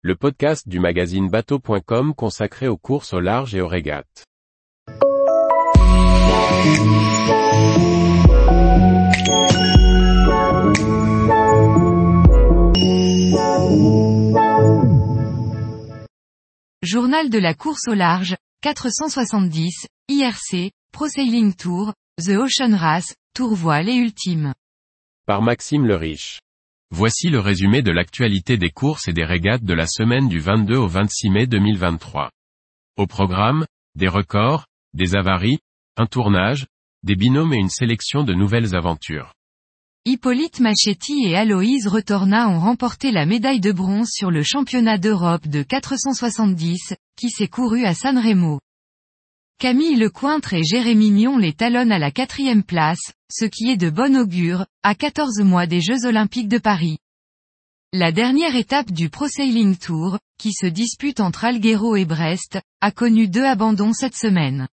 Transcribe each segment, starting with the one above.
le podcast du magazine bateau.com consacré aux courses au large et aux régates. Journal de la course au large, 470, IRC, Pro Sailing Tour, The Ocean Race, Tour Voile et Ultime. Par Maxime le Riche. Voici le résumé de l'actualité des courses et des régates de la semaine du 22 au 26 mai 2023. Au programme, des records, des avaries, un tournage, des binômes et une sélection de nouvelles aventures. Hippolyte Machetti et Aloïse Retorna ont remporté la médaille de bronze sur le championnat d'Europe de 470, qui s'est couru à San Remo. Camille Lecointre et Jérémy Mion les talonnent à la quatrième place, ce qui est de bon augure, à 14 mois des Jeux Olympiques de Paris. La dernière étape du Pro Sailing Tour, qui se dispute entre Alguero et Brest, a connu deux abandons cette semaine.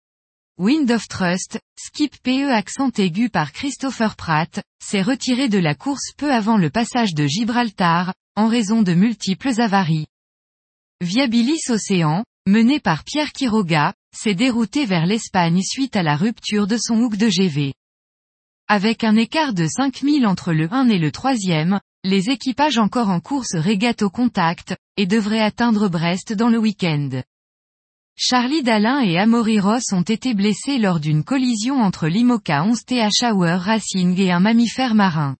Wind of Trust, skip PE accent aigu par Christopher Pratt, s'est retiré de la course peu avant le passage de Gibraltar, en raison de multiples avaries. Viabilis Océan, mené par Pierre Quiroga, s'est dérouté vers l'Espagne suite à la rupture de son hook de GV. Avec un écart de 5000 entre le 1 et le 3e, les équipages encore en course régatent au contact, et devraient atteindre Brest dans le week-end. Charlie Dalin et Amaury Ross ont été blessés lors d'une collision entre l'Imoca 11 TH Hour Racing et un mammifère marin.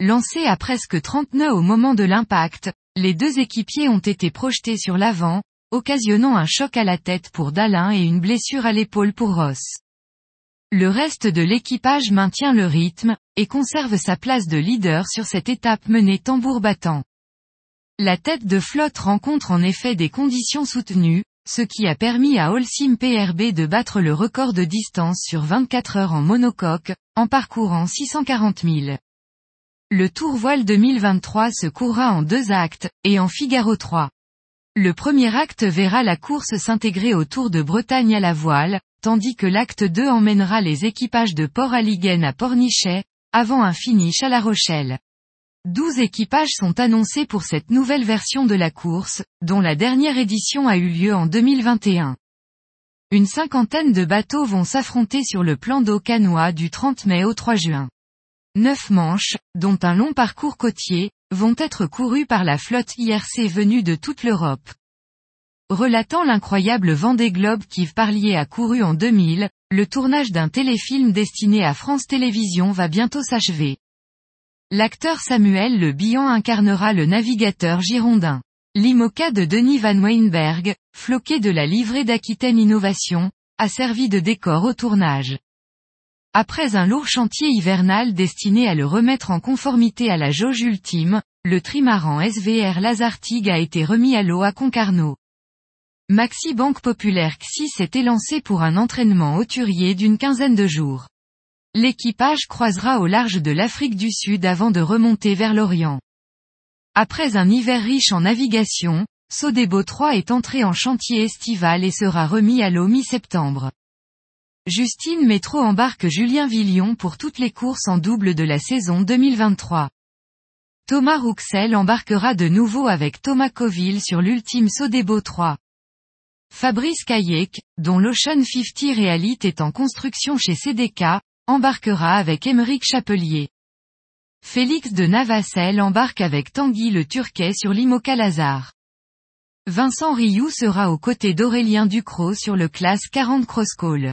Lancés à presque 30 nœuds au moment de l'impact, les deux équipiers ont été projetés sur l'avant, occasionnant un choc à la tête pour Dalin et une blessure à l'épaule pour Ross. Le reste de l'équipage maintient le rythme, et conserve sa place de leader sur cette étape menée tambour battant. La tête de flotte rencontre en effet des conditions soutenues, ce qui a permis à Holcim PRB de battre le record de distance sur 24 heures en monocoque, en parcourant 640 000. Le Tour Voile 2023 se courra en deux actes, et en Figaro 3. Le premier acte verra la course s'intégrer au Tour de Bretagne à la voile, tandis que l'acte 2 emmènera les équipages de Port-Aliguen à Pornichet, avant un finish à La Rochelle. Douze équipages sont annoncés pour cette nouvelle version de la course, dont la dernière édition a eu lieu en 2021. Une cinquantaine de bateaux vont s'affronter sur le plan d'eau canois du 30 mai au 3 juin. Neuf manches, dont un long parcours côtier, vont être courus par la flotte IRC venue de toute l'Europe. Relatant l'incroyable Vendée Globe qu'Yves Parlier a couru en 2000, le tournage d'un téléfilm destiné à France Télévisions va bientôt s'achever. L'acteur Samuel Le Bihan incarnera le navigateur girondin. L'IMOCA de Denis Van Weinberg, floqué de la livrée d'Aquitaine Innovation, a servi de décor au tournage. Après un lourd chantier hivernal destiné à le remettre en conformité à la jauge ultime, le trimaran SVR Lazartigue a été remis à l'eau à Concarneau. Maxi Banque Populaire XI s'est élancé pour un entraînement hauturier d'une quinzaine de jours. L'équipage croisera au large de l'Afrique du Sud avant de remonter vers l'Orient. Après un hiver riche en navigation, Sodebo 3 est entré en chantier estival et sera remis à l'eau mi-septembre. Justine Métro embarque Julien Villion pour toutes les courses en double de la saison 2023. Thomas Rouxel embarquera de nouveau avec Thomas Coville sur l'ultime Sodebo 3. Fabrice Kayak, dont l'Ocean 50 Realite est en construction chez CDK, embarquera avec Émeric Chapelier. Félix de Navacelle embarque avec Tanguy le Turquet sur l'Imoca Lazare. Vincent Rioux sera aux côtés d'Aurélien Ducrot sur le classe 40 Cross Call.